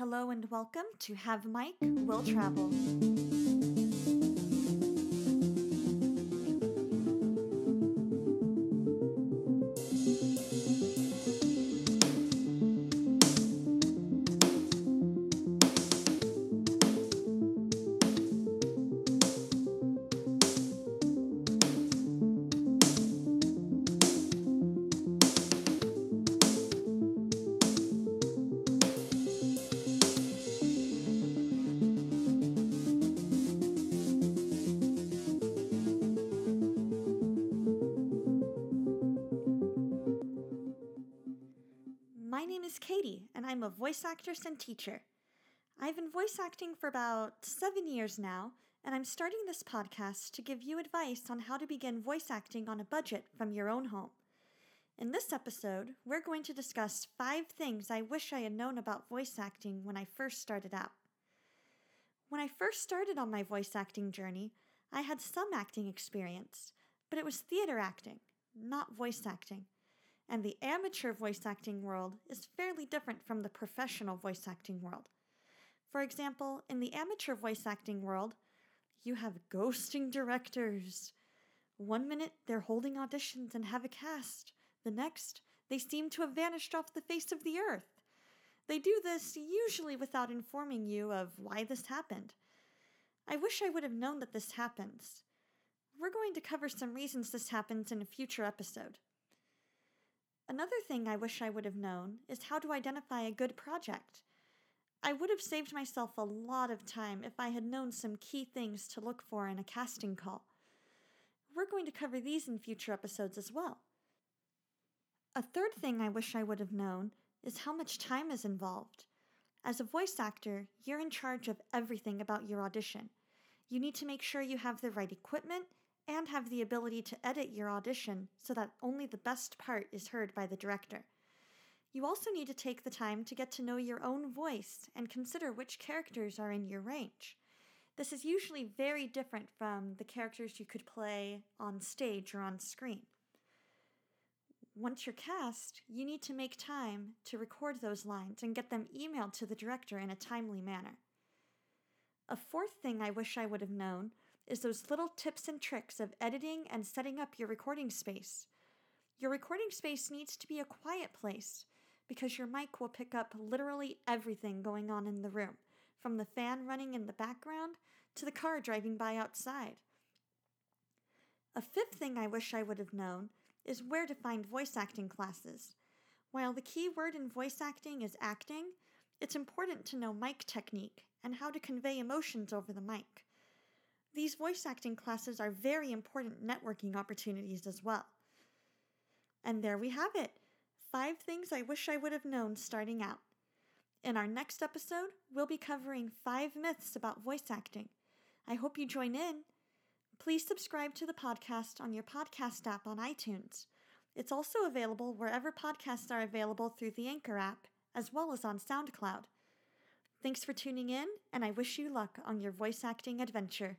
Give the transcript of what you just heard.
Hello and welcome to Have Mic Will Travel. Name is Katie, and I'm a voice actress and teacher. I've been voice acting for about seven years now, and I'm starting this podcast to give you advice on how to begin voice acting on a budget from your own home. In this episode, we're going to discuss five things I wish I had known about voice acting when I first started out. When I first started on my voice acting journey, I had some acting experience, but it was theater acting, not voice acting and the amateur voice acting world is fairly different from the professional voice acting world. For example, in the amateur voice acting world, you have ghosting directors. One minute they're holding auditions and have a cast, the next, they seem to have vanished off the face of the earth. They do this usually without informing you of why this happened. I wish I would have known that this happens. We're going to cover some reasons this happens in a future episode. Another thing I wish I would have known is how to identify a good project. I would have saved myself a lot of time if I had known some key things to look for in a casting call. We're going to cover these in future episodes as well. A third thing I wish I would have known is how much time is involved. As a voice actor, you're in charge of everything about your audition. You need to make sure you have the right equipment and have the ability to edit your audition so that only the best part is heard by the director. You also need to take the time to get to know your own voice and consider which characters are in your range. This is usually very different from the characters you could play on stage or on screen. Once you're cast, you need to make time to record those lines and get them emailed to the director in a timely manner. A fourth thing I wish I would have known is those little tips and tricks of editing and setting up your recording space. Your recording space needs to be a quiet place because your mic will pick up literally everything going on in the room, from the fan running in the background to the car driving by outside. A fifth thing I wish I would have known is where to find voice acting classes. While the key word in voice acting is acting, it's important to know mic technique and how to convey emotions over the mic. These voice acting classes are very important networking opportunities as well. And there we have it five things I wish I would have known starting out. In our next episode, we'll be covering five myths about voice acting. I hope you join in. Please subscribe to the podcast on your podcast app on iTunes. It's also available wherever podcasts are available through the Anchor app, as well as on SoundCloud. Thanks for tuning in, and I wish you luck on your voice acting adventure.